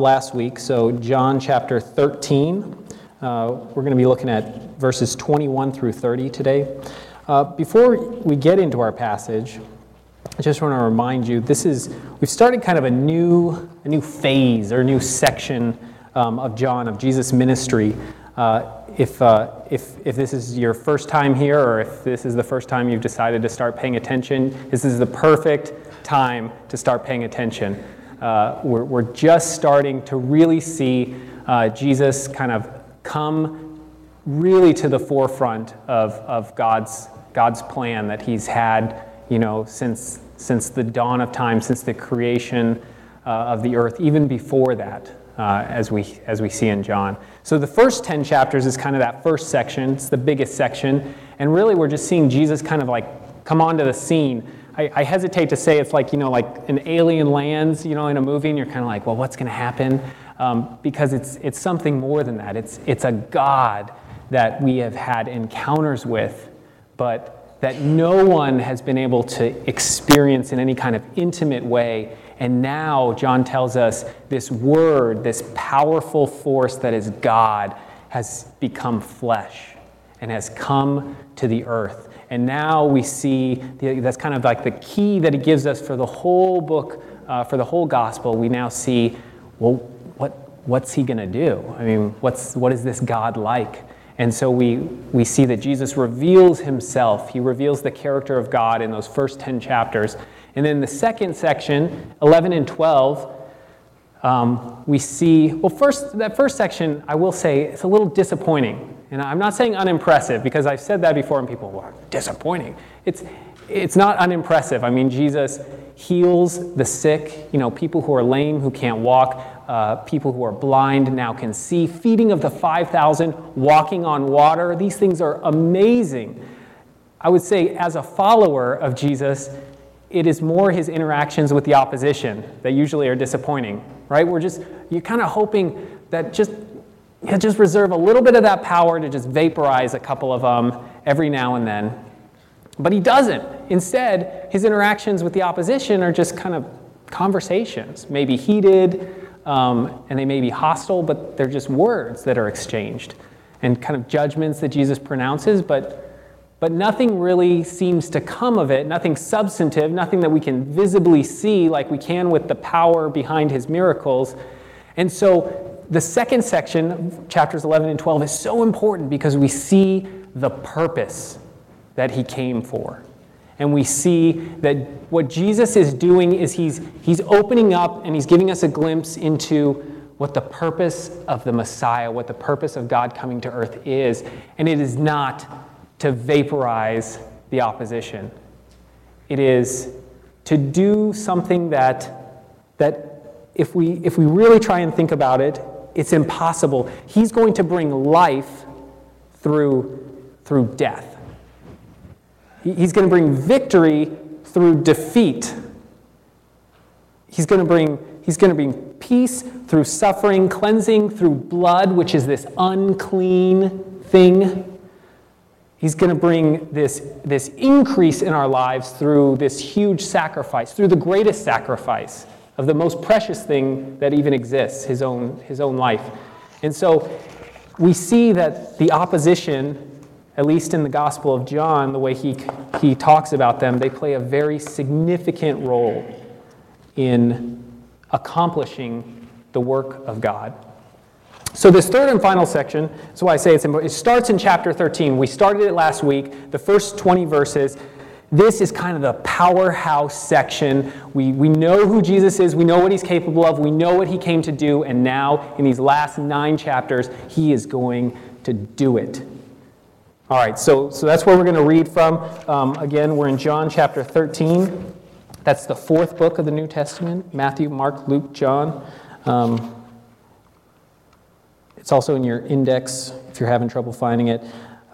last week. So, John chapter 13. Uh, we're going to be looking at verses 21 through 30 today. Uh, before we get into our passage, I just want to remind you this is, we've started kind of a new, a new phase or a new section um, of John, of Jesus' ministry. Uh, if, uh, if, if this is your first time here or if this is the first time you've decided to start paying attention, this is the perfect time to start paying attention uh, we're, we're, just starting to really see uh, Jesus kind of come really to the forefront of, of God's, God's plan that he's had, you know, since, since the dawn of time, since the creation uh, of the earth, even before that, uh, as, we, as we see in John. So the first 10 chapters is kind of that first section, it's the biggest section, and really we're just seeing Jesus kind of like come onto the scene I, I, hesitate to say it's like, you know, like an alien lands, you know, in a movie, and you're kind of like, well, what's going to happen? Um, because it's, it's something more than that. It's, it's a God that we have had encounters with, but that no one has been able to experience in any kind of intimate way. And now, John tells us this word, this powerful force that is God, has become flesh and has come to the earth. And now we see the, that's kind of like the key that he gives us for the whole book, uh, for the whole gospel. We now see, well, what, what's he going to do? I mean, what's, what is this God like? And so we, we see that Jesus reveals himself. He reveals the character of God in those first 10 chapters. And then the second section, 11 and 12, um, we see, well, first, that first section, I will say, it's a little disappointing. And I'm not saying unimpressive because I've said that before and people were disappointing. It's, it's not unimpressive. I mean, Jesus heals the sick, you know, people who are lame who can't walk, uh, people who are blind now can see, feeding of the 5,000, walking on water. These things are amazing. I would say, as a follower of Jesus, it is more his interactions with the opposition that usually are disappointing, right? We're just, you're kind of hoping that just he'll just reserve a little bit of that power to just vaporize a couple of them every now and then. But he doesn't. Instead, his interactions with the opposition are just kind of conversations, maybe heated, um, and they may be hostile, but they're just words that are exchanged and kind of judgments that Jesus pronounces, but, but nothing really seems to come of it, nothing substantive, nothing that we can visibly see like we can with the power behind his miracles. And so the second section, chapters 11 and 12, is so important because we see the purpose that he came for. And we see that what Jesus is doing is he's, he's opening up and he's giving us a glimpse into what the purpose of the Messiah, what the purpose of God coming to earth is. And it is not to vaporize the opposition, it is to do something that, that if, we, if we really try and think about it, it's impossible. He's going to bring life through, through death. He's going to bring victory through defeat. He's going to bring, he's going to bring peace through suffering, cleansing through blood, which is this unclean thing. He's going to bring this, this increase in our lives through this huge sacrifice, through the greatest sacrifice of the most precious thing that even exists, his own, his own life. And so we see that the opposition, at least in the Gospel of John, the way he, he talks about them, they play a very significant role in accomplishing the work of God. So, this third and final section, that's why I say it's important. It starts in chapter 13. We started it last week, the first 20 verses. This is kind of the powerhouse section. We, we know who Jesus is, we know what he's capable of, we know what he came to do, and now in these last nine chapters, he is going to do it. All right, so, so that's where we're going to read from. Um, again, we're in John chapter 13. That's the fourth book of the New Testament Matthew, Mark, Luke, John. Um, it's also in your index if you're having trouble finding it.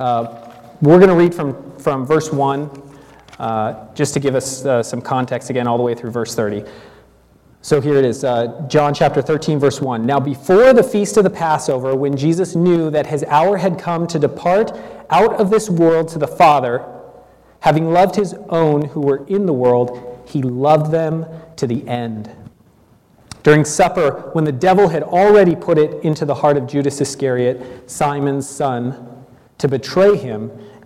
Uh, we're going to read from, from verse 1 uh, just to give us uh, some context again, all the way through verse 30. So here it is uh, John chapter 13, verse 1. Now, before the feast of the Passover, when Jesus knew that his hour had come to depart out of this world to the Father, having loved his own who were in the world, he loved them to the end. During supper, when the devil had already put it into the heart of Judas Iscariot, Simon's son, to betray him,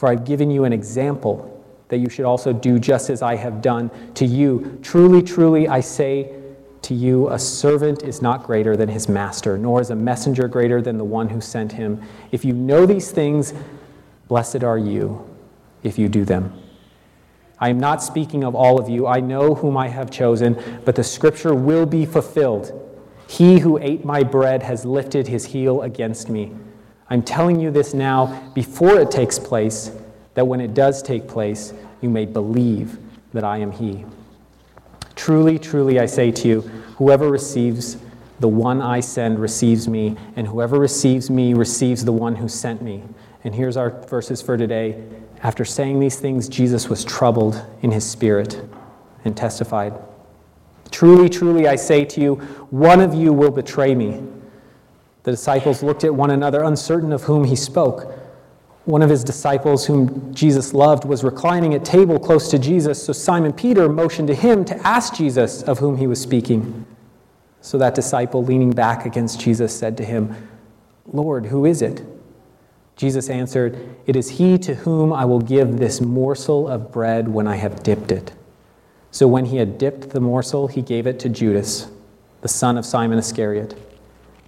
For I've given you an example that you should also do just as I have done to you. Truly, truly, I say to you, a servant is not greater than his master, nor is a messenger greater than the one who sent him. If you know these things, blessed are you if you do them. I am not speaking of all of you. I know whom I have chosen, but the scripture will be fulfilled. He who ate my bread has lifted his heel against me. I'm telling you this now before it takes place, that when it does take place, you may believe that I am he. Truly, truly, I say to you, whoever receives the one I send receives me, and whoever receives me receives the one who sent me. And here's our verses for today. After saying these things, Jesus was troubled in his spirit and testified Truly, truly, I say to you, one of you will betray me. The disciples looked at one another, uncertain of whom he spoke. One of his disciples, whom Jesus loved, was reclining at table close to Jesus, so Simon Peter motioned to him to ask Jesus of whom he was speaking. So that disciple, leaning back against Jesus, said to him, Lord, who is it? Jesus answered, It is he to whom I will give this morsel of bread when I have dipped it. So when he had dipped the morsel, he gave it to Judas, the son of Simon Iscariot.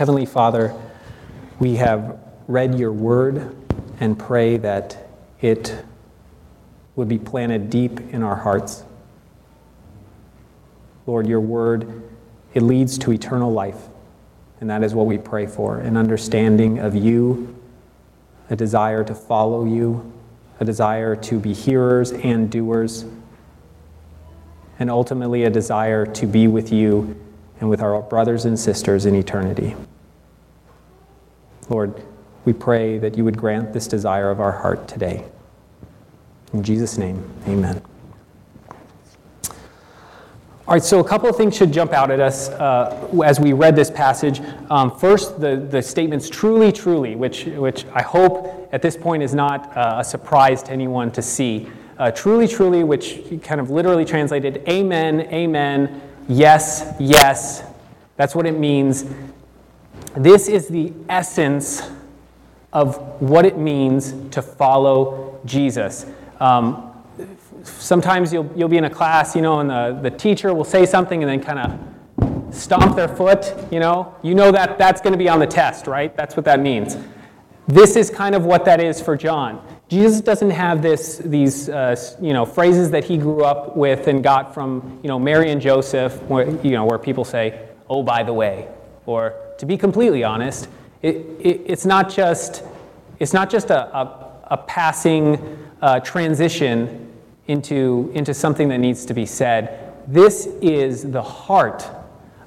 Heavenly Father, we have read your word and pray that it would be planted deep in our hearts. Lord, your word, it leads to eternal life, and that is what we pray for an understanding of you a desire to follow you, a desire to be hearers and doers, and ultimately a desire to be with you and with our brothers and sisters in eternity. Lord, we pray that you would grant this desire of our heart today. In Jesus' name, amen. All right, so a couple of things should jump out at us uh, as we read this passage. Um, first, the, the statements truly, truly, which, which I hope at this point is not uh, a surprise to anyone to see. Uh, truly, truly, which kind of literally translated amen, amen, yes, yes. That's what it means. This is the essence of what it means to follow Jesus. Um, sometimes you'll, you'll be in a class, you know, and the, the teacher will say something and then kind of stomp their foot, you know. You know that that's going to be on the test, right? That's what that means. This is kind of what that is for John. Jesus doesn't have this, these uh, you know, phrases that he grew up with and got from you know, Mary and Joseph, where, you know, where people say, oh, by the way, or to be completely honest, it, it, it's not just, it's not just a, a, a passing uh, transition into, into something that needs to be said. This is the heart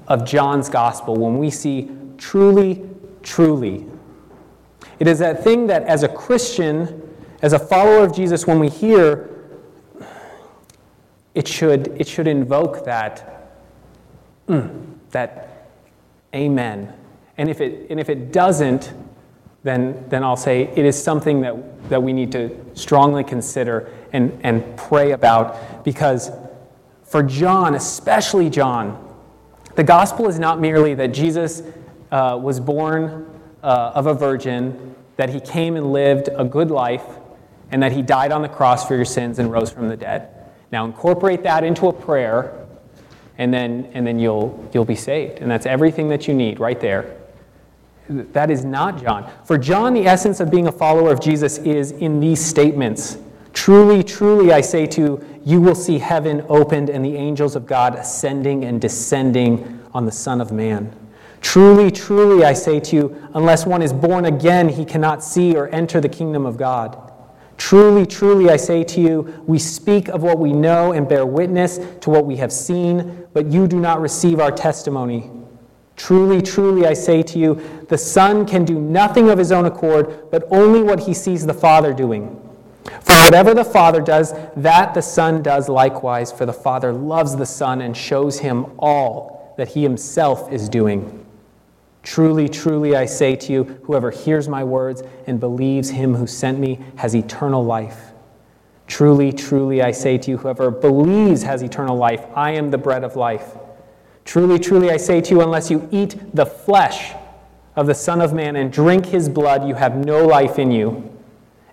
of John's gospel when we see truly, truly. It is that thing that as a Christian, as a follower of Jesus, when we hear, it should, it should invoke that, mm, that amen. And if it, and if it doesn't, then, then I'll say it is something that, that we need to strongly consider and, and pray about because for John, especially John, the gospel is not merely that Jesus uh, was born uh, of a virgin, that he came and lived a good life, and that he died on the cross for your sins and rose from the dead. Now, incorporate that into a prayer, and then, and then you'll, you'll be saved. And that's everything that you need right there. That is not John. For John, the essence of being a follower of Jesus is in these statements Truly, truly, I say to you, you will see heaven opened and the angels of God ascending and descending on the Son of Man. Truly, truly, I say to you, unless one is born again, he cannot see or enter the kingdom of God. Truly, truly, I say to you, we speak of what we know and bear witness to what we have seen, but you do not receive our testimony. Truly, truly, I say to you, the Son can do nothing of his own accord, but only what he sees the Father doing. For whatever the Father does, that the Son does likewise, for the Father loves the Son and shows him all that he himself is doing. Truly, truly, I say to you, whoever hears my words and believes him who sent me has eternal life. Truly, truly, I say to you, whoever believes has eternal life. I am the bread of life. Truly, truly, I say to you, unless you eat the flesh of the Son of Man and drink his blood, you have no life in you.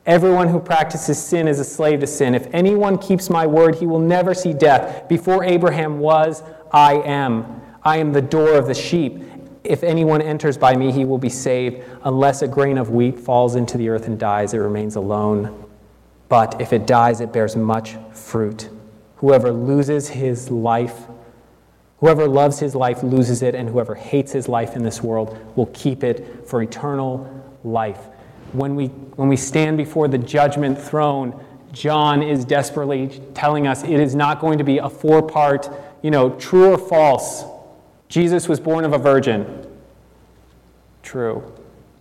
Everyone who practices sin is a slave to sin. If anyone keeps my word, he will never see death. Before Abraham was, I am. I am the door of the sheep. If anyone enters by me, he will be saved. Unless a grain of wheat falls into the earth and dies, it remains alone. But if it dies, it bears much fruit. Whoever loses his life Whoever loves his life loses it, and whoever hates his life in this world will keep it for eternal life. When we, when we stand before the judgment throne, John is desperately telling us it is not going to be a four part, you know, true or false. Jesus was born of a virgin. True.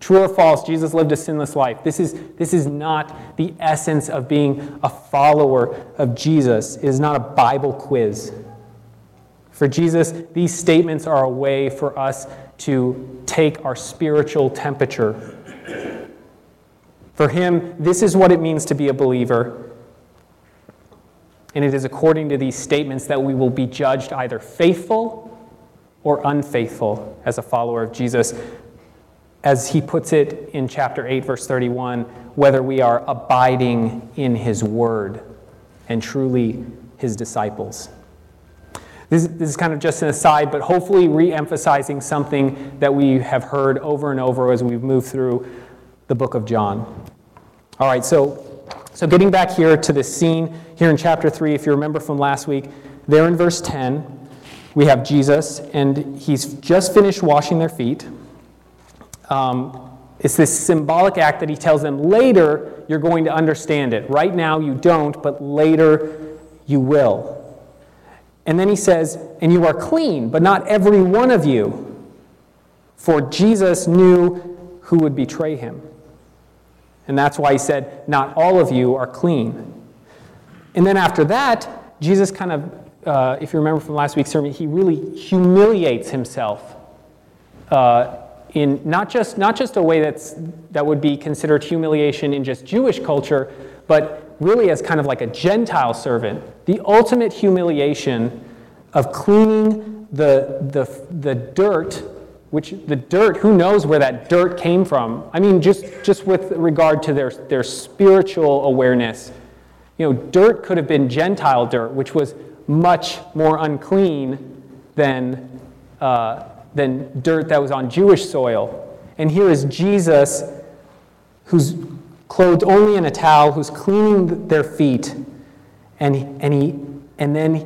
True or false, Jesus lived a sinless life. This is, this is not the essence of being a follower of Jesus. It is not a Bible quiz. For Jesus, these statements are a way for us to take our spiritual temperature. For him, this is what it means to be a believer. And it is according to these statements that we will be judged either faithful or unfaithful as a follower of Jesus. As he puts it in chapter 8, verse 31, whether we are abiding in his word and truly his disciples. This, this is kind of just an aside, but hopefully re emphasizing something that we have heard over and over as we've moved through the book of John. All right, so, so getting back here to this scene here in chapter 3, if you remember from last week, there in verse 10, we have Jesus, and he's just finished washing their feet. Um, it's this symbolic act that he tells them later you're going to understand it. Right now you don't, but later you will. And then he says, And you are clean, but not every one of you. For Jesus knew who would betray him. And that's why he said, Not all of you are clean. And then after that, Jesus kind of, uh, if you remember from last week's sermon, he really humiliates himself. Uh, in not just, not just a way that's, that would be considered humiliation in just Jewish culture, but really as kind of like a Gentile servant. The ultimate humiliation of cleaning the, the, the dirt, which the dirt, who knows where that dirt came from? I mean, just, just with regard to their, their spiritual awareness. You know, dirt could have been Gentile dirt, which was much more unclean than, uh, than dirt that was on Jewish soil. And here is Jesus, who's clothed only in a towel, who's cleaning their feet. And, and, he, and then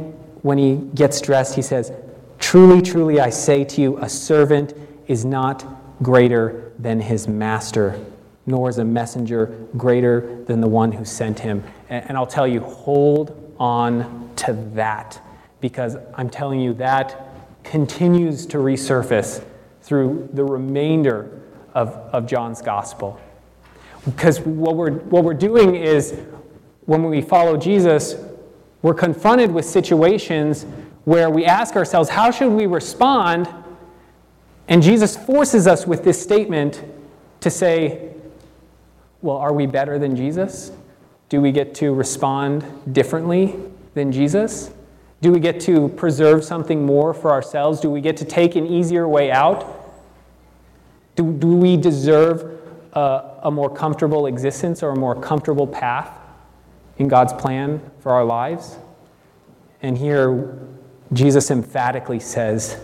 when he gets dressed, he says, Truly, truly, I say to you, a servant is not greater than his master, nor is a messenger greater than the one who sent him. And I'll tell you, hold on to that, because I'm telling you, that continues to resurface through the remainder of, of John's gospel. Because what we're, what we're doing is, when we follow Jesus, we're confronted with situations where we ask ourselves, how should we respond? And Jesus forces us with this statement to say, well, are we better than Jesus? Do we get to respond differently than Jesus? Do we get to preserve something more for ourselves? Do we get to take an easier way out? Do, do we deserve a, a more comfortable existence or a more comfortable path in God's plan for our lives? And here, Jesus emphatically says,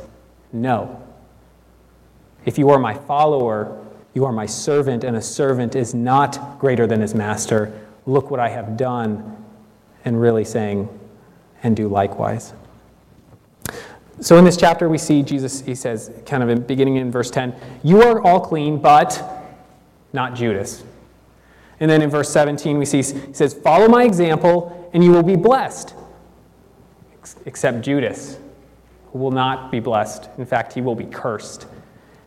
No. If you are my follower, you are my servant, and a servant is not greater than his master. Look what I have done. And really saying, and do likewise. So in this chapter, we see Jesus, he says, kind of in, beginning in verse 10, You are all clean, but not Judas. And then in verse 17, we see, he says, Follow my example, and you will be blessed. Except Judas, who will not be blessed. In fact, he will be cursed.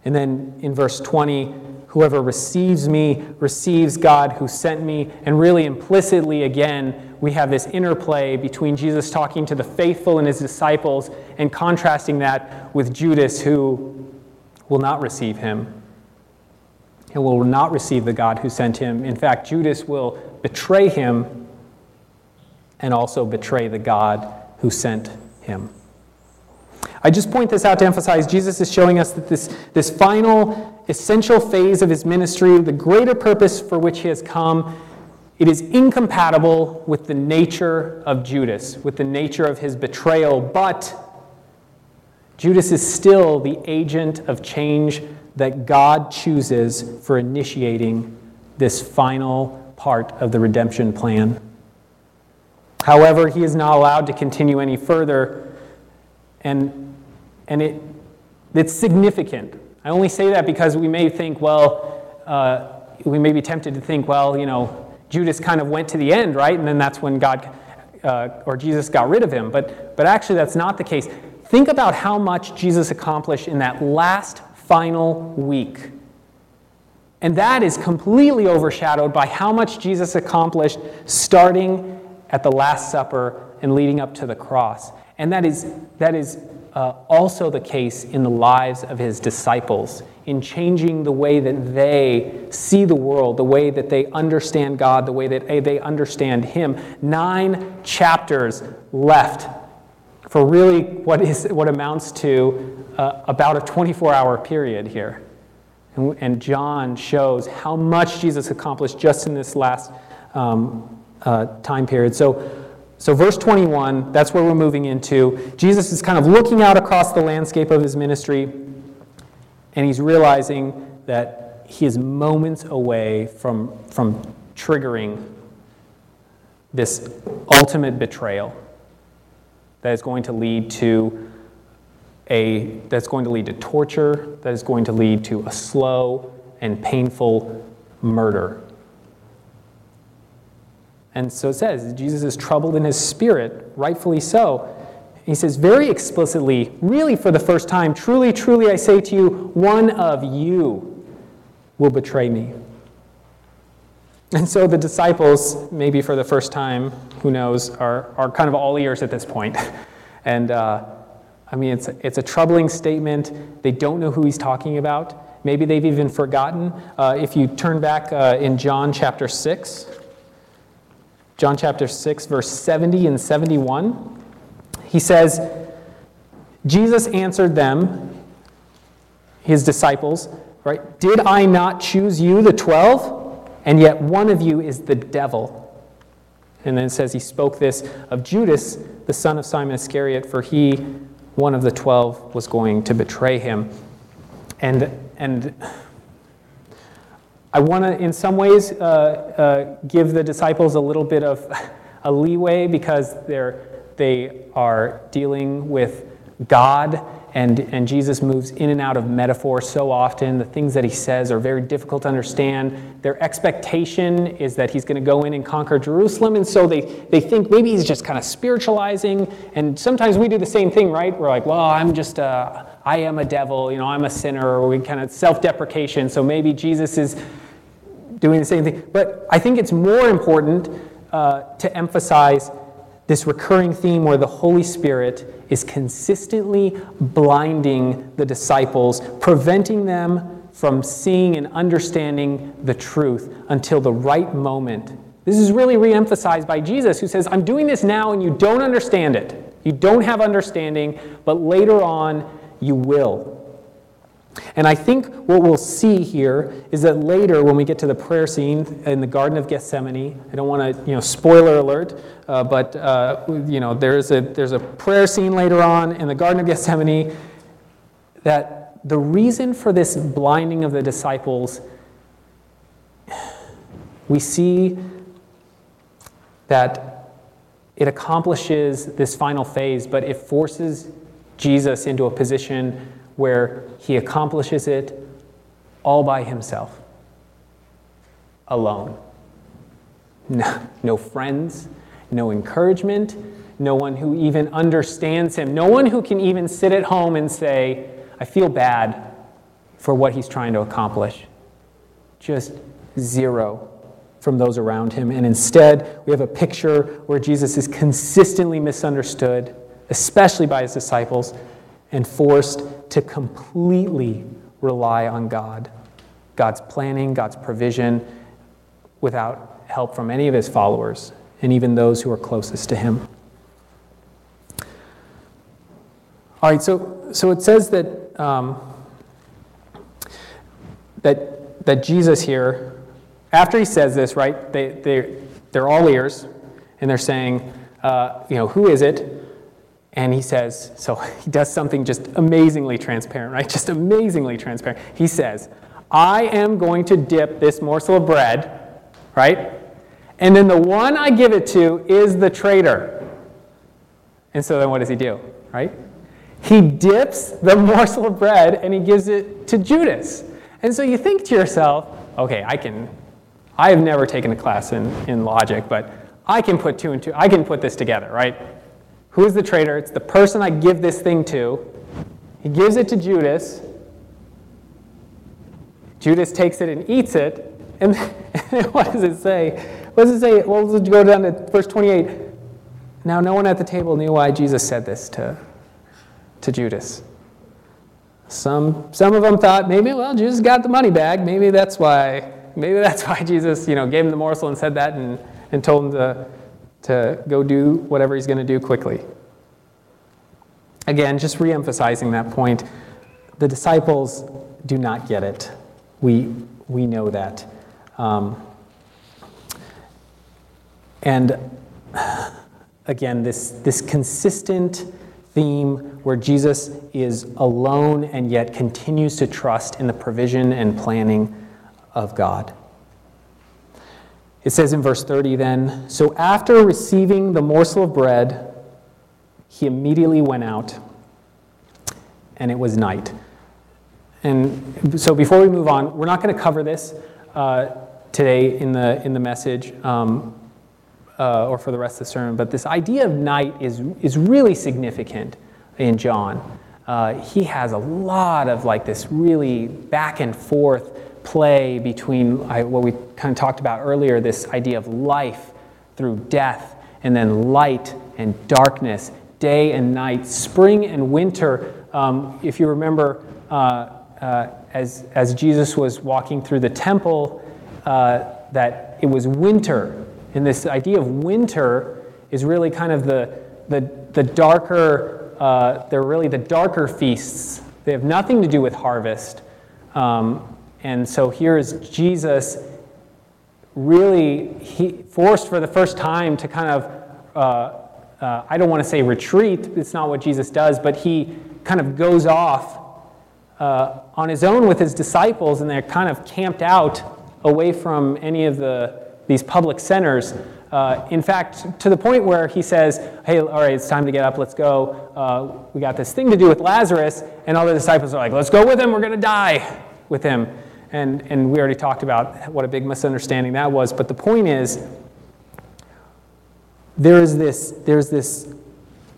And then in verse 20, whoever receives me receives God who sent me. And really implicitly, again, we have this interplay between Jesus talking to the faithful and his disciples and contrasting that with Judas, who will not receive him and will not receive the God who sent him. In fact, Judas will betray him and also betray the God who sent him. I just point this out to emphasize Jesus is showing us that this, this final essential phase of his ministry, the greater purpose for which he has come, it is incompatible with the nature of Judas, with the nature of his betrayal, but Judas is still the agent of change that God chooses for initiating this final part of the redemption plan. However, he is not allowed to continue any further, and, and it, it's significant. I only say that because we may think, well, uh, we may be tempted to think, well, you know, Judas kind of went to the end, right? And then that's when God uh, or Jesus got rid of him. But, but actually, that's not the case. Think about how much Jesus accomplished in that last final week. And that is completely overshadowed by how much Jesus accomplished starting at the Last Supper and leading up to the cross. And that is, that is uh, also the case in the lives of his disciples, in changing the way that they see the world, the way that they understand God, the way that they understand Him. Nine chapters left for really what, is, what amounts to uh, about a 24 hour period here. And, and, John shows how much Jesus accomplished just in this last um, uh, time period. So, so, verse 21, that's where we're moving into. Jesus is kind of looking out across the landscape of his ministry, and he's realizing that he is moments away from, from triggering this ultimate betrayal that is going to lead to a that's going to lead to torture, that is going to lead to a slow and painful murder. And so it says, Jesus is troubled in his spirit, rightfully so. He says very explicitly, really for the first time, truly, truly, I say to you, one of you will betray me. And so the disciples, maybe for the first time, who knows, are, are kind of all ears at this point. And uh, I mean, it's, it's a troubling statement. They don't know who he's talking about. Maybe they've even forgotten. Uh, if you turn back uh, in John chapter 6, John chapter 6, verse 70 and 71, he says, Jesus answered them, his disciples, right? Did I not choose you, the 12? and yet one of you is the devil. And then it says he spoke this of Judas, the son of Simon Iscariot, for he, one of the twelve, was going to betray him. And, and I want to, in some ways, uh, uh, give the disciples a little bit of a leeway because they're, they are dealing with God and, and Jesus moves in and out of metaphor so often. The things that he says are very difficult to understand. Their expectation is that he's going to go in and conquer Jerusalem, and so they, they think maybe he's just kind of spiritualizing. And sometimes we do the same thing, right? We're like, well, I'm just, a, I am a devil, you know, I'm a sinner, or we kind of self deprecation, so maybe Jesus is doing the same thing. But I think it's more important uh, to emphasize this recurring theme where the Holy Spirit is consistently blinding the disciples, preventing them from seeing and understanding the truth until the right moment. This is really reemphasized by Jesus, who says, I'm doing this now and you don't understand it. You don't have understanding, but later on you will. And I think what we'll see here is that later, when we get to the prayer scene in the Garden of Gethsemane, I don't want to, you know, spoiler alert, uh, but uh, you know, there's a there's a prayer scene later on in the Garden of Gethsemane that the reason for this blinding of the disciples, we see that it accomplishes this final phase, but it forces Jesus into a position where he accomplishes it all by himself, alone. No, no, friends, no encouragement, no one who even understands him, no one who can even sit at home and say, I feel bad for what he's trying to accomplish. Just zero from those around him. And instead, we have a picture where Jesus is consistently misunderstood, especially by his disciples, and forced to completely rely on God, God's planning, God's provision, without help from any of his followers and even those who are closest to him. All right, so, so it says that, um, that, that Jesus here, after he says this, right, they, they, they're all ears, and they're saying, uh, you know, who is it? And he says, so he does something just amazingly transparent, right? Just amazingly transparent. He says, I am going to dip this morsel of bread, right? And then the one I give it to is the traitor. And so then what does he do, right? He dips the morsel of bread and he gives it to Judas. And so you think to yourself, okay, I can, I have never taken a class in, in logic, but I can put two and two, I can put this together, right? Who is the traitor? It's the person I give this thing to. He gives it to Judas. Judas takes it and eats it. And, what does it say? What does it say? Well, let's go down to verse 28. Now, no one at the table knew why Jesus said this to, to Judas. Some, some of them thought maybe, well, Jesus got the money bag. Maybe that's why. Maybe that's why Jesus, you know, gave him the morsel and said that and, and told him to to go do whatever he's going to do quickly. Again, just re-emphasizing that point, the disciples do not get it. We, we know that. Um, and again, this, this consistent theme where Jesus is alone and yet continues to trust in the provision and planning of God. It says in verse 30 then So after receiving the morsel of bread, he immediately went out, and it was night. And so before we move on, we're not going to cover this uh, today in the, in the message um, uh, or for the rest of the sermon, but this idea of night is, is really significant in John. Uh, he has a lot of like this really back and forth play between what we kind of talked about earlier this idea of life through death, and then light and darkness, day and night, spring and winter. Um, if you remember, uh, uh, as, as Jesus was walking through the temple, uh, that it was winter. And this idea of winter is really kind of the, the, the darker, uh, they're really the darker feasts. They have nothing to do with harvest. Um, and so here is Jesus really he, forced for the first time to kind of, uh, uh, I don't want to say retreat, it's not what Jesus does, but he kind of goes off uh, on his own with his disciples, and they're kind of camped out away from any of the, these public centers. Uh, in fact, to the point where he says, Hey, all right, it's time to get up, let's go. Uh, we got this thing to do with Lazarus. And all the disciples are like, Let's go with him, we're going to die with him. And, and we already talked about what a big misunderstanding that was. But the point is, there is this, there's this,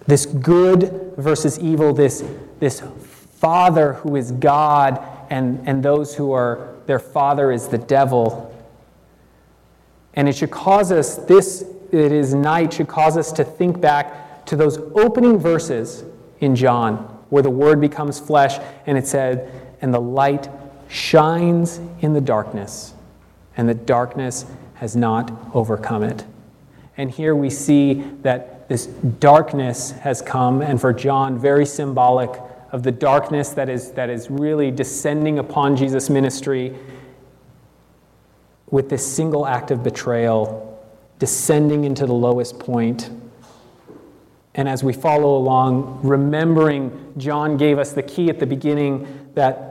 this good versus evil, this, this father who is God, and, and those who are, their father is the devil. And it should cause us, this, it is night, should cause us to think back to those opening verses in John, where the word becomes flesh, and it said, and the light shines in the darkness, and the darkness has not overcome it. And here we see that this darkness has come, and for John, very symbolic of the darkness that is, that is really descending upon Jesus' ministry with this single act of betrayal, descending into the lowest point. And as we follow along, remembering John gave us the key at the beginning that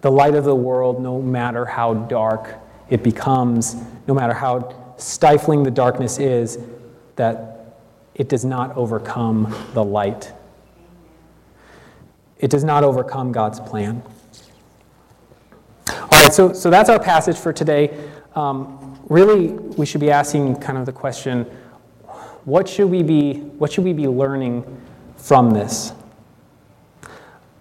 the light of the world, no matter how dark it becomes, no matter how stifling the darkness is, that it does not overcome the light. It does not overcome God's plan. All right, so, so that's our passage for today. Um, really, we should be asking kind of the question what should we be, what should we be learning from this?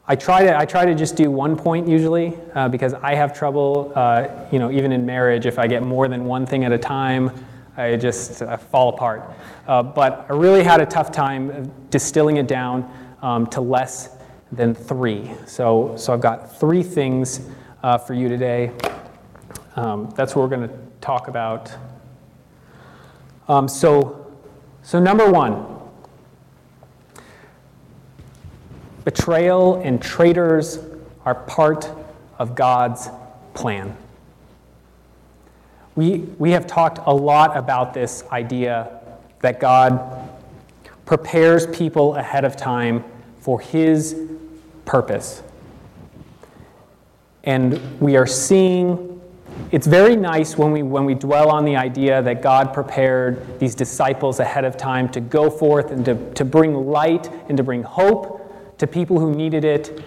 I try to I try to just do one point usually uh, because I have trouble, uh, you know, even in marriage. If I get more than one thing at a time, I just uh, fall apart. Uh, but I really had a tough time distilling it down um, to less than three. So so I've got three things uh, for you today. Um, that's what we're going to talk about. Um, so so number one. Betrayal and traitors are part of God's plan. We, we have talked a lot about this idea that God prepares people ahead of time for His purpose. And we are seeing, it's very nice when we, when we dwell on the idea that God prepared these disciples ahead of time to go forth and to, to bring light and to bring hope to people who needed it,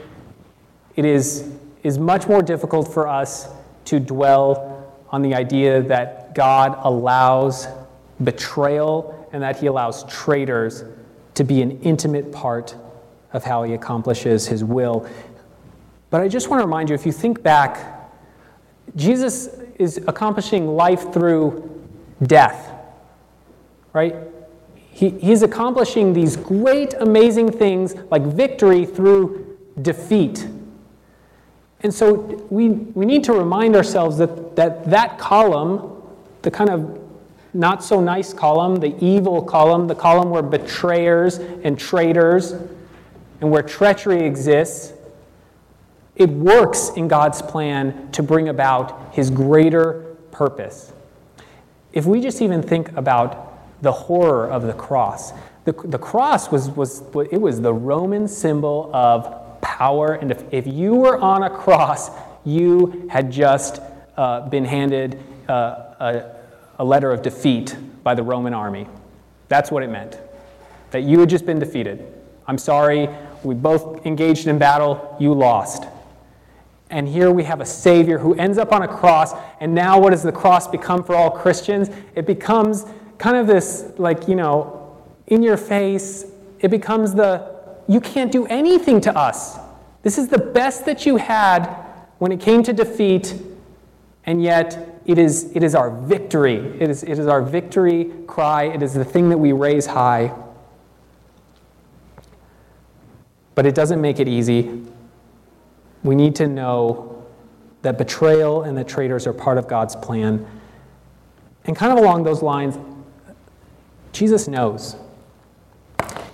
it is, is much more difficult for us to dwell on the idea that God allows betrayal and that He allows traitors to be an intimate part of how He accomplishes His will. But I just want to remind you if you think back, Jesus is accomplishing life through death, right? He, he's accomplishing these great, amazing things like victory through defeat. And so we, we need to remind ourselves that, that that column, the kind of not so nice column, the evil column, the column where betrayers and traitors and where treachery exists, it works in God's plan to bring about his greater purpose. If we just even think about the horror of the cross. The, the cross was, was, it was the Roman symbol of power, and if, if you were on a cross, you had just uh, been handed uh, a, a letter of defeat by the Roman army. That's what it meant, that you had just been defeated. I'm sorry, we both engaged in battle, you lost. And here we have a Savior who ends up on a cross, and now what does the cross become for all Christians? It becomes kind of this, like, you know, in your face, it becomes the, you can't do anything to us. This is the best that you had when it came to defeat, and yet it is, it is our victory. It is, it is our victory cry. It is the thing that we raise high. But it doesn't make it easy. We need to know that betrayal and that traitors are part of God's plan. And kind of along those lines, Jesus knows.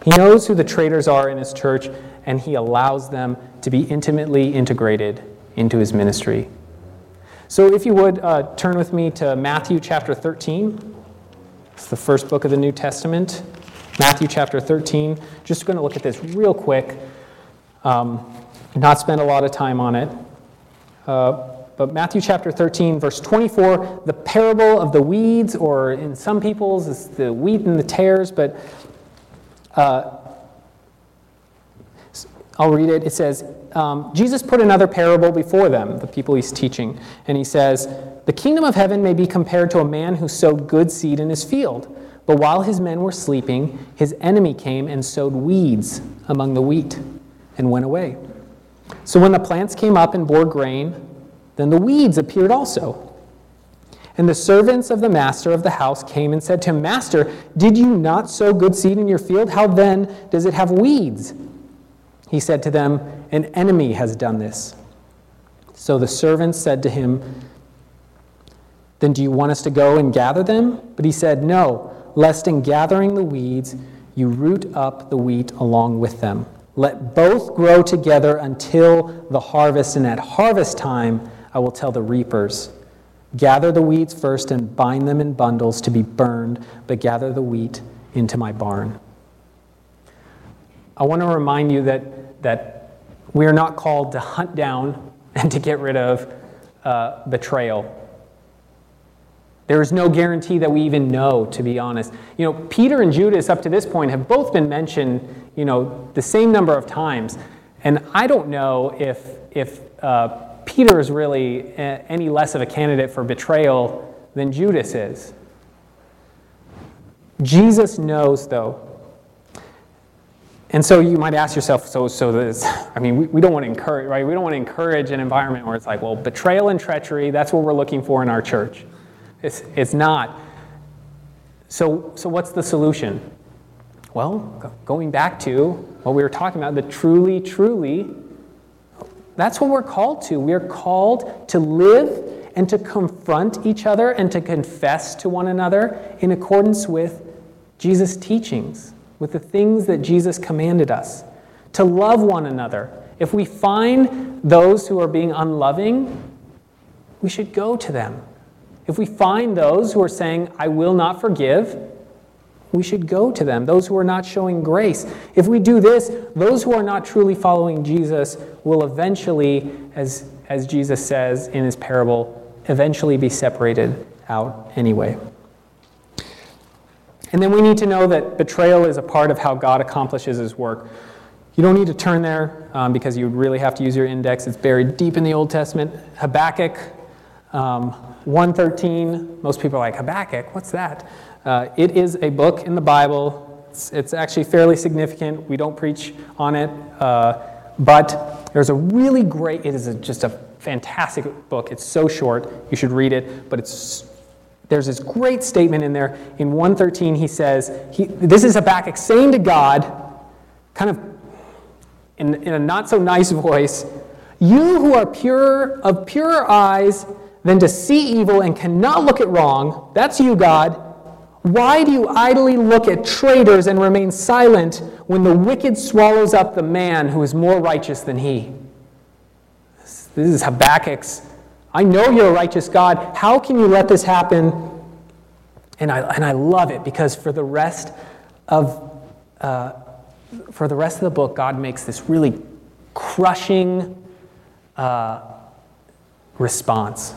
He knows who the traitors are in his church, and he allows them to be intimately integrated into his ministry. So, if you would uh, turn with me to Matthew chapter 13. It's the first book of the New Testament. Matthew chapter 13. Just going to look at this real quick, um, not spend a lot of time on it. Uh, but Matthew chapter 13, verse 24, the parable of the weeds, or in some people's, it's the wheat and the tares, but uh, I'll read it. It says, um, Jesus put another parable before them, the people he's teaching, and he says, The kingdom of heaven may be compared to a man who sowed good seed in his field. But while his men were sleeping, his enemy came and sowed weeds among the wheat and went away. So when the plants came up and bore grain, then the weeds appeared also. And the servants of the master of the house came and said to him, Master, did you not sow good seed in your field? How then does it have weeds? He said to them, An enemy has done this. So the servants said to him, Then do you want us to go and gather them? But he said, No, lest in gathering the weeds you root up the wheat along with them. Let both grow together until the harvest, and at harvest time I will tell the reapers Gather the weeds first and bind them in bundles to be burned, but gather the wheat into my barn. I want to remind you that, that we are not called to hunt down and to get rid of uh, betrayal. There is no guarantee that we even know, to be honest. You know, Peter and Judas, up to this point, have both been mentioned, you know, the same number of times. And I don't know if, if uh, Peter is really eh, any less of a candidate for betrayal than Judas is. Jesus knows, though. And so you might ask yourself, so, so this, I mean, we, we don't want to encourage, right? We don't want to encourage an environment where it's like, well, betrayal and treachery, that's what we're looking for in our church. It's, it's not. So, so what's the solution? Well, going back to what we were talking about, the truly, truly, that's what we're called to. We are called to live and to confront each other and to confess to one another in accordance with Jesus' teachings, with the things that Jesus commanded us, to love one another. If we find those who are being unloving, we should go to them if we find those who are saying, I will not forgive, we should go to them, those who are not showing grace. If we do this, those who are not truly following Jesus will eventually, as, as Jesus says in his parable, eventually be separated out anyway. And then we need to know that betrayal is a part of how God accomplishes his work. You don't need to turn there um, because you would really have to use your index. It's buried deep in the Old Testament. Habakkuk um, 113, most people are like, Habakkuk, what's that? Uh, it is a book in the Bible. It's, it's, actually fairly significant. We don't preach on it. Uh, but there's a really great, it is a, just a fantastic book. It's so short, you should read it. But it's, there's this great statement in there. In 113, he says, he, this is Habakkuk saying to God, kind of in, in a not so nice voice, You who are pure, of purer eyes than to see evil and cannot look at wrong, that's you, God. Why do you idly look at traitors and remain silent when the wicked swallows up the man who is more righteous than he? This is Habakkuk's. I know you're a righteous God. How can you let this happen? And I, and I love it because for the rest of uh, for the rest of the book, God makes this really crushing uh, response.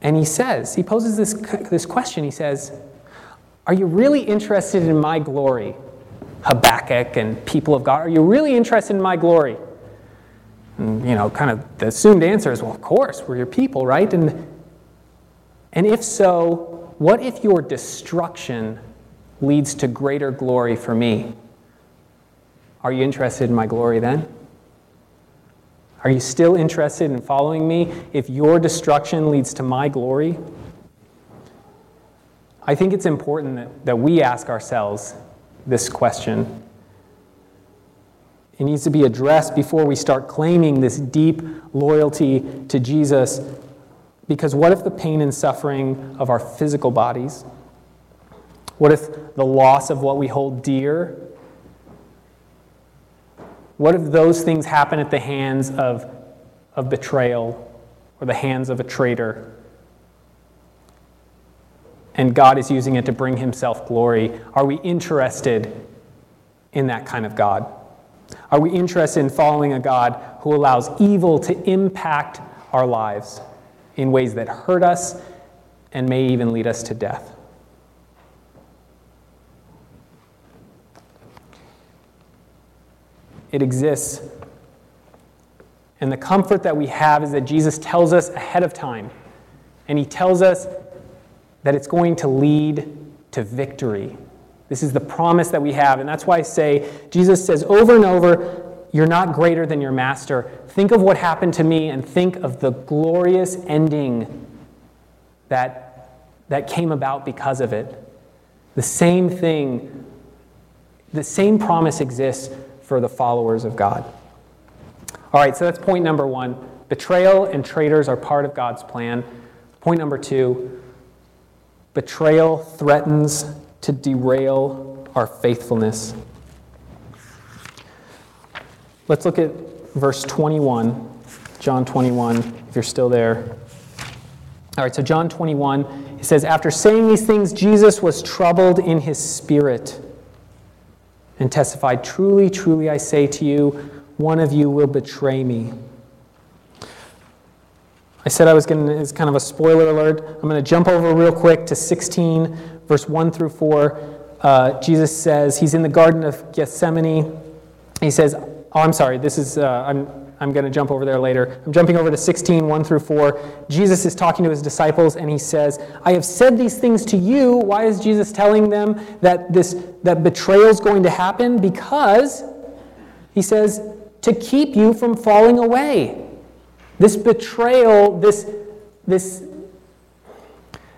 And he says, he poses this, this question. He says, Are you really interested in my glory, Habakkuk and people of God? Are you really interested in my glory? And, you know, kind of the assumed answer is, Well, of course, we're your people, right? And, and if so, what if your destruction leads to greater glory for me? Are you interested in my glory then? Are you still interested in following me if your destruction leads to my glory? I think it's important that, that we ask ourselves this question. It needs to be addressed before we start claiming this deep loyalty to Jesus. Because what if the pain and suffering of our physical bodies? What if the loss of what we hold dear what if those things happen at the hands of, of betrayal or the hands of a traitor? And God is using it to bring himself glory. Are we interested in that kind of God? Are we interested in following a God who allows evil to impact our lives in ways that hurt us and may even lead us to death. It exists. And the comfort that we have is that Jesus tells us ahead of time. And he tells us that it's going to lead to victory. This is the promise that we have. And that's why I say, Jesus says over and over, You're not greater than your master. Think of what happened to me and think of the glorious ending that, that came about because of it. The same thing, the same promise exists for the followers of God. All right, so that's point number one. Betrayal and traitors are part of God's plan. Point number two betrayal threatens to derail our faithfulness. Let's look at verse 21, John 21, if you're still there. All right, so John 21, it says, After saying these things, Jesus was troubled in his spirit and testified, Truly, truly, I say to you, one of you will betray me. I said I was going to, it's kind of a spoiler alert. I'm going to jump over real quick to 16, verse 1 through 4. Uh, Jesus says, He's in the Garden of Gethsemane. He says, Oh, I'm sorry, this is, uh, I'm, I'm going to jump over there later. I'm jumping over to 16, 1 through 4. Jesus is talking to his disciples and he says, I have said these things to you. Why is Jesus telling them that this that betrayal is going to happen? Because he says, to keep you from falling away. This betrayal, this, this,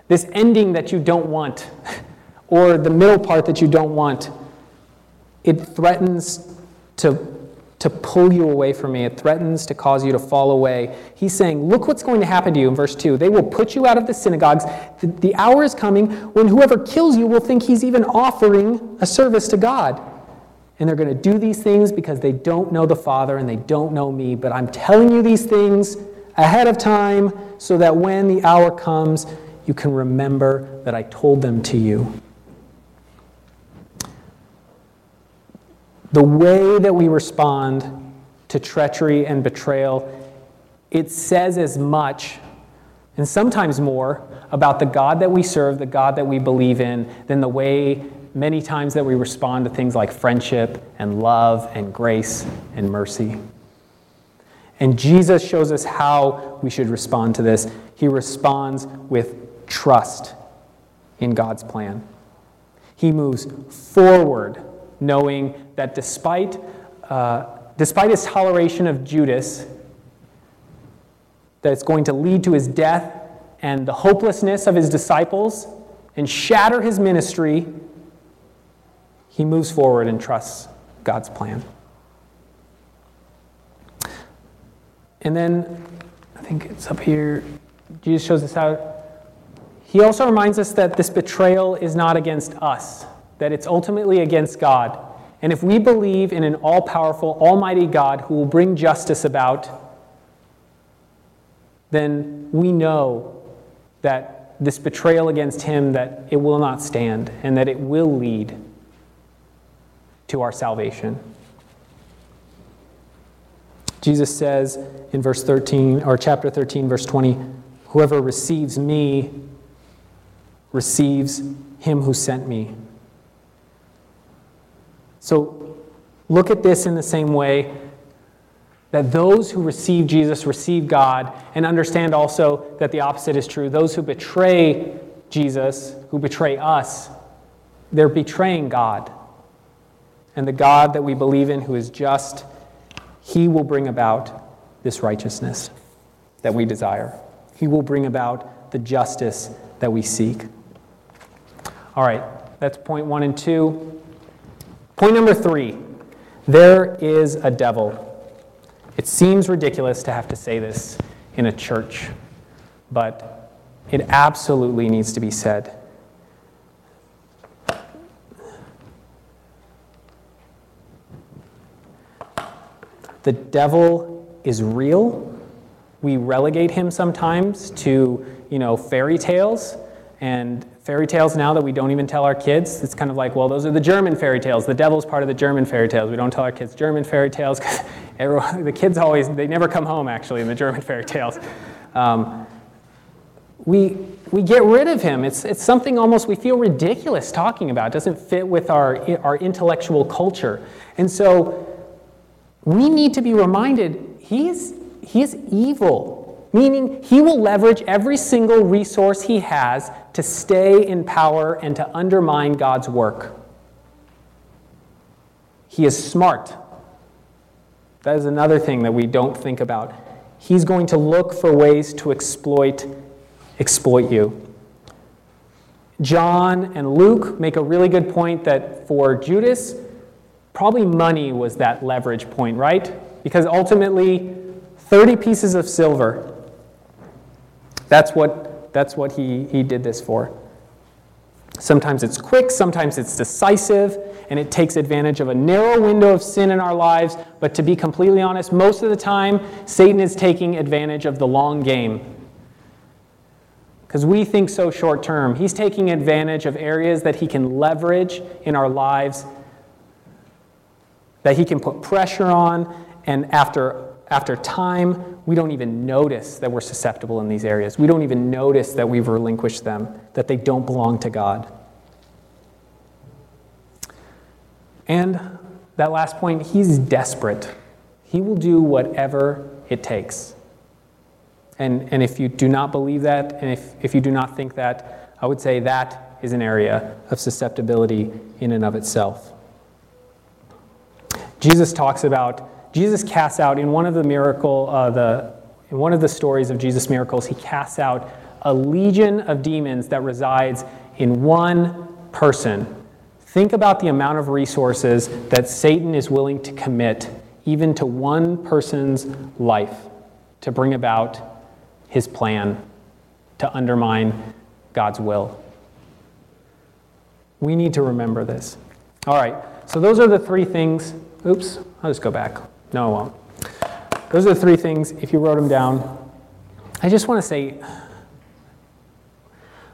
this ending that you don't want, or the middle part that you don't want, it threatens to to pull you away from me. It threatens to cause you to fall away. He's saying, Look what's going to happen to you in verse 2. They will put you out of the synagogues. The, the hour is coming when whoever kills you will think he's even offering a service to God. And they're going to do these things because they don't know the Father and they don't know me. But I'm telling you these things ahead of time so that when the hour comes, you can remember that I told them to you. the way that we respond to treachery and betrayal, it says as much and sometimes more about the God that we serve, the God that we believe in, than the way many times that we respond to things like friendship and love and grace and mercy. And Jesus shows us how we should respond to this. He responds with trust in God's plan. He moves forward knowing that despite, uh, despite his toleration of Judas, that it's going to lead to his death and the hopelessness of his disciples and shatter his ministry, he moves forward and trusts God's plan. And then, I think it's up here, Jesus shows us how. He also reminds us that this betrayal is not against us that it's ultimately against God. And if we believe in an all powerful, almighty God who will bring justice about, then we know that this betrayal against him that it will not stand and that it will lead to our salvation. Jesus says in verse 13 or chapter 13 verse 20, whoever receives me receives him who sent me. So look at this in the same way that those who receive Jesus receive God, and understand also that the opposite is true. Those who betray Jesus, who betray us, they're betraying God. And the God that we believe in, who is just, he will bring about this righteousness that we desire. He will bring about the justice that we seek. All right, that's point one and two. Point number three there is a devil. It seems ridiculous to have to say this in a church, but it absolutely needs to be said. The devil is real. We relegate him sometimes to, you know, fairy tales and fairy tales now that we don't even tell our kids. It's kind of like, well, those are the German fairy tales. The devil's part of the German fairy tales. We don't tell our kids German fairy tales because the kids always, they never come home actually in the German fairy tales. Um, we, we get rid of him. It's, it's something almost we feel ridiculous talking about. It doesn't fit with our, our intellectual culture. And so we need to be reminded he is, he is evil, meaning he will leverage every single resource he has to stay in power and to undermine God's work. He is smart. That is another thing that we don't think about. He's going to look for ways to exploit exploit you. John and Luke make a really good point that for Judas, probably money was that leverage point, right? Because ultimately, 30 pieces of silver, that's what, that's what he, he did this for. Sometimes it's quick, sometimes it's decisive, and it takes advantage of a narrow window of sin in our lives. But to be completely honest, most of the time, Satan is taking advantage of the long game because we think so short term. He's taking advantage of areas that he can leverage in our lives, that he can put pressure on, and after, after time, we don't even notice that we're susceptible in these areas. We don't even notice that we've relinquished them, that they don't belong to God. And that last point, he's desperate. He will do whatever it takes. And, and if you do not believe that, and if, if you do not think that, I would say that is an area of susceptibility in and of itself. Jesus talks about, Jesus casts out in one of the miracle, uh, the, in one of the stories of Jesus' miracles, he casts out a legion of demons that resides in one person. Think about the amount of resources that Satan is willing to commit, even to one person's life, to bring about his plan to undermine God's will. We need to remember this. All right, so those are the three things. Oops, I'll just go back. No, I won't. Those are the three things, if you wrote them down. I just want to say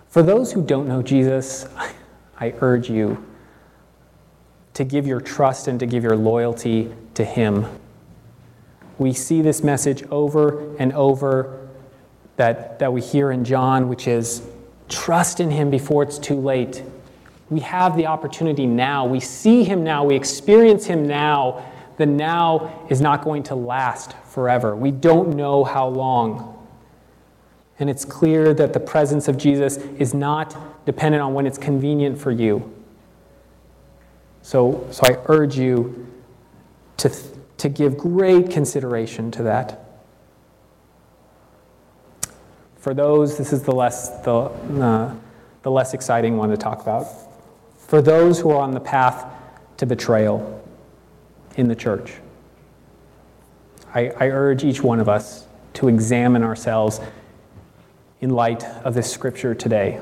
for those who don't know Jesus, I urge you to give your trust and to give your loyalty to Him. We see this message over and over that, that we hear in John, which is trust in him before it's too late. We have the opportunity now. We see him now. We experience him now. The now is not going to last forever. We don't know how long. And it's clear that the presence of Jesus is not dependent on when it's convenient for you. So, so I urge you to, to give great consideration to that. For those, this is the less, the, uh, the less exciting one to talk about. For those who are on the path to betrayal in the church, I, I urge each one of us to examine ourselves in light of this scripture today.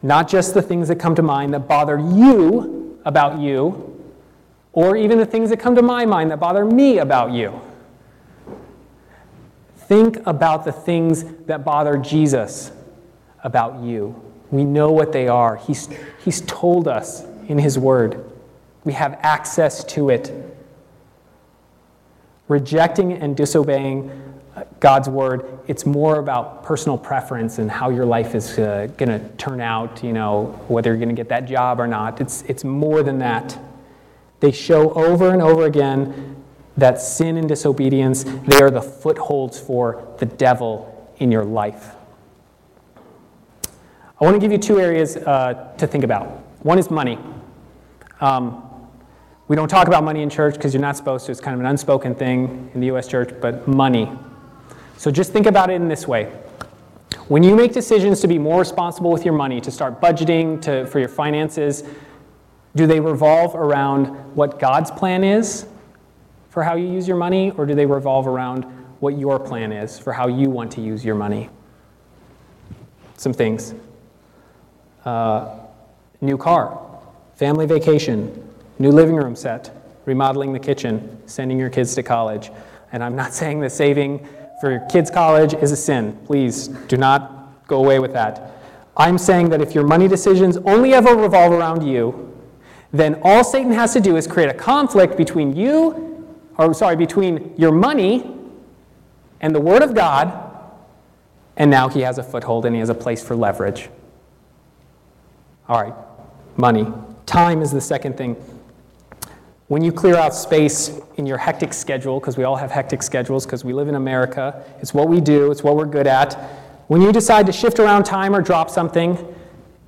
Not just the things that come to mind that bother you about you, or even the things that come to my mind that bother me about you. Think about the things that bother Jesus about you. We know what they are. He's, he's told us in His Word. We have access to it. Rejecting and disobeying God's Word, it's more about personal preference and how your life is uh, going to turn out, you know, whether you're going to get that job or not. It's, it's more than that. They show over and over again that sin and disobedience, they are the footholds for the devil in your life. I want to give you two areas uh, to think about. One is money. Um, we don't talk about money in church because you're not supposed to. It's kind of an unspoken thing in the U.S. church, but money. So just think about it in this way. When you make decisions to be more responsible with your money, to start budgeting to, for your finances, do they revolve around what God's plan is for how you use your money, or do they revolve around what your plan is for how you want to use your money? Some things. Uh, new car, family vacation, new living room set, remodeling the kitchen, sending your kids to college. And I'm not saying that saving for your kids' college is a sin. Please do not go away with that. I'm saying that if your money decisions only ever revolve around you, then all Satan has to do is create a conflict between you, or sorry, between your money and the Word of God, and now he has a foothold and he has a place for leverage. All right, money. Time is the second thing. When you clear out space in your hectic schedule, because we all have hectic schedules because we live in America, it's what we do, it's what we're good at. When you decide to shift around time or drop something,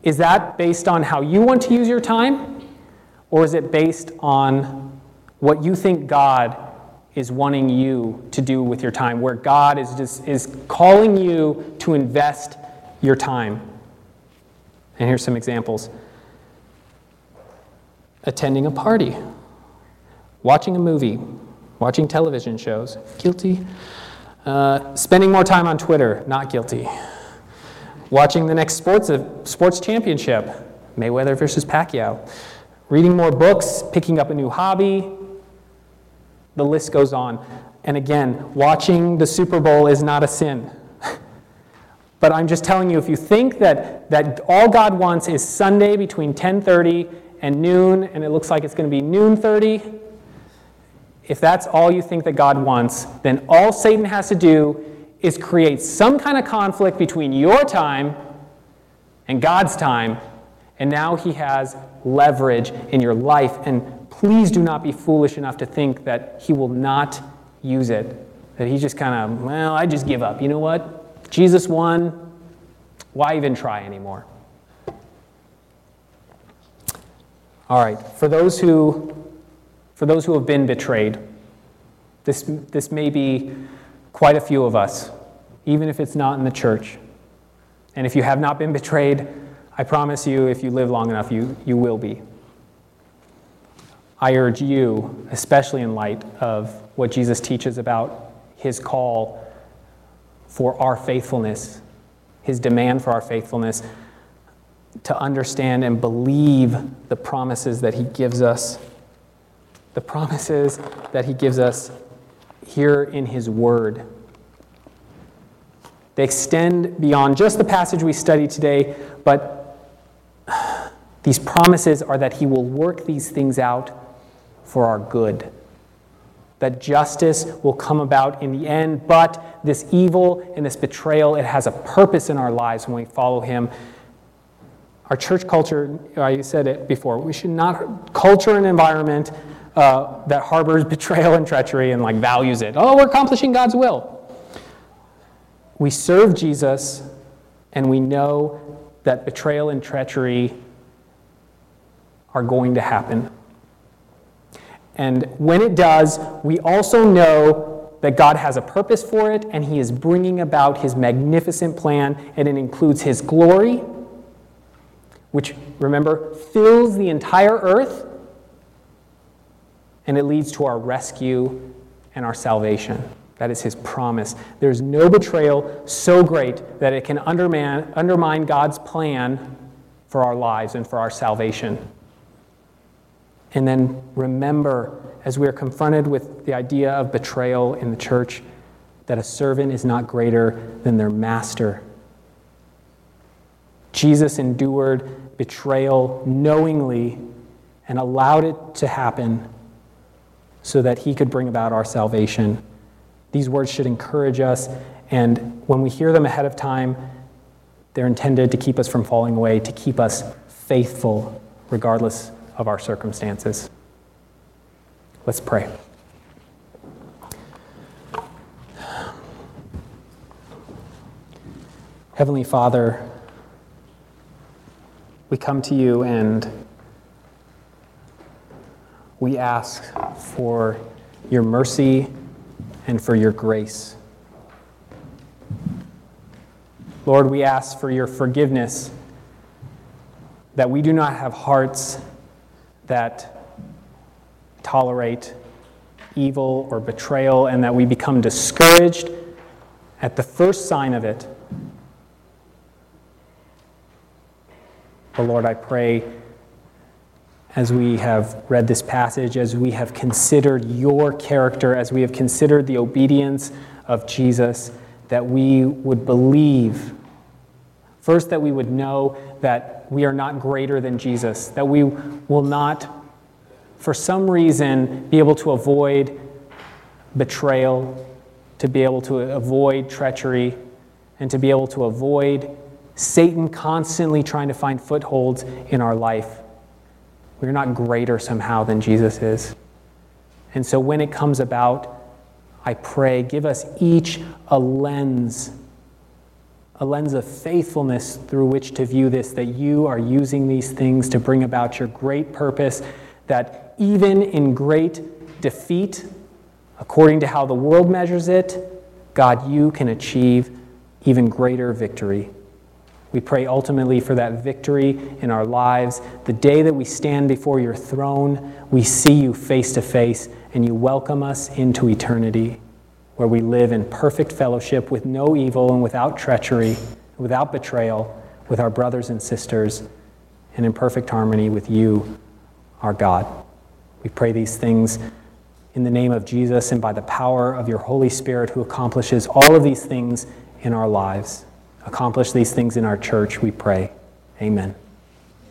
is that based on how you want to use your time? Or is it based on what you think God is wanting you to do with your time, where God is, just, is calling you to invest your time? And here's some examples attending a party, watching a movie, watching television shows, guilty. Uh, spending more time on Twitter, not guilty. Watching the next sports, uh, sports championship, Mayweather versus Pacquiao. Reading more books, picking up a new hobby. The list goes on. And again, watching the Super Bowl is not a sin. But I'm just telling you, if you think that, that all God wants is Sunday between 1030 and noon, and it looks like it's going to be noon 30, if that's all you think that God wants, then all Satan has to do is create some kind of conflict between your time and God's time, and now he has leverage in your life. And please do not be foolish enough to think that he will not use it. That he just kind of, well, I just give up. You know what? Jesus won. Why even try anymore? All right, for those who for those who have been betrayed, this, this may be quite a few of us, even if it's not in the church. And if you have not been betrayed, I promise you, if you live long enough, you, you will be. I urge you, especially in light of what Jesus teaches about his call for our faithfulness, his demand for our faithfulness, to understand and believe the promises that he gives us, the promises that he gives us here in his word. They extend beyond just the passage we studied today, but these promises are that he will work these things out for our good. That justice will come about in the end, but this evil and this betrayal, it has a purpose in our lives when we follow him. Our church culture, I said it before, we should not culture an environment uh, that harbors betrayal and treachery and like values it. Oh, we're accomplishing God's will. We serve Jesus and we know that betrayal and treachery are going to happen. And when it does, we also know that God has a purpose for it and He is bringing about His magnificent plan, and it includes His glory, which, remember, fills the entire earth, and it leads to our rescue and our salvation. That is his promise. There's no betrayal so great that it can undermine, undermine God's plan for our lives and for our salvation. And then remember, as we are confronted with the idea of betrayal in the church, that a servant is not greater than their master. Jesus endured betrayal knowingly and allowed it to happen so that he could bring about our salvation. These words should encourage us, and when we hear them ahead of time, they're intended to keep us from falling away, to keep us faithful regardless of our circumstances. Let's pray. Heavenly Father, we come to you and we ask for your mercy and for your grace. Lord, we ask for your forgiveness that we do not have hearts that tolerate evil or betrayal and that we become discouraged at the first sign of it. But Lord, I pray as we have read this passage, as we have considered your character, as we have considered the obedience of Jesus, that we would believe First, that we would know that we are not greater than Jesus, that we will not, for some reason, be able to avoid betrayal, to be able to avoid treachery, and to be able to avoid Satan constantly trying to find footholds in our life. We're not greater somehow than Jesus is. And so when it comes about, I pray, give us each a lens, a lens of faithfulness through which to view this, that you are using these things to bring about your great purpose, that even in great defeat, according to how the world measures it, God, you can achieve even greater victory. We pray ultimately for that victory in our lives. The day that we stand before your throne, we see you face to face and you welcome us into eternity where we live in perfect fellowship with no evil and without treachery, without betrayal, with our brothers and sisters, and in perfect harmony with you, our God. We pray these things in the name of Jesus and by the power of your Holy Spirit who accomplishes all of these things in our lives accomplish these things in our church, we pray. Amen.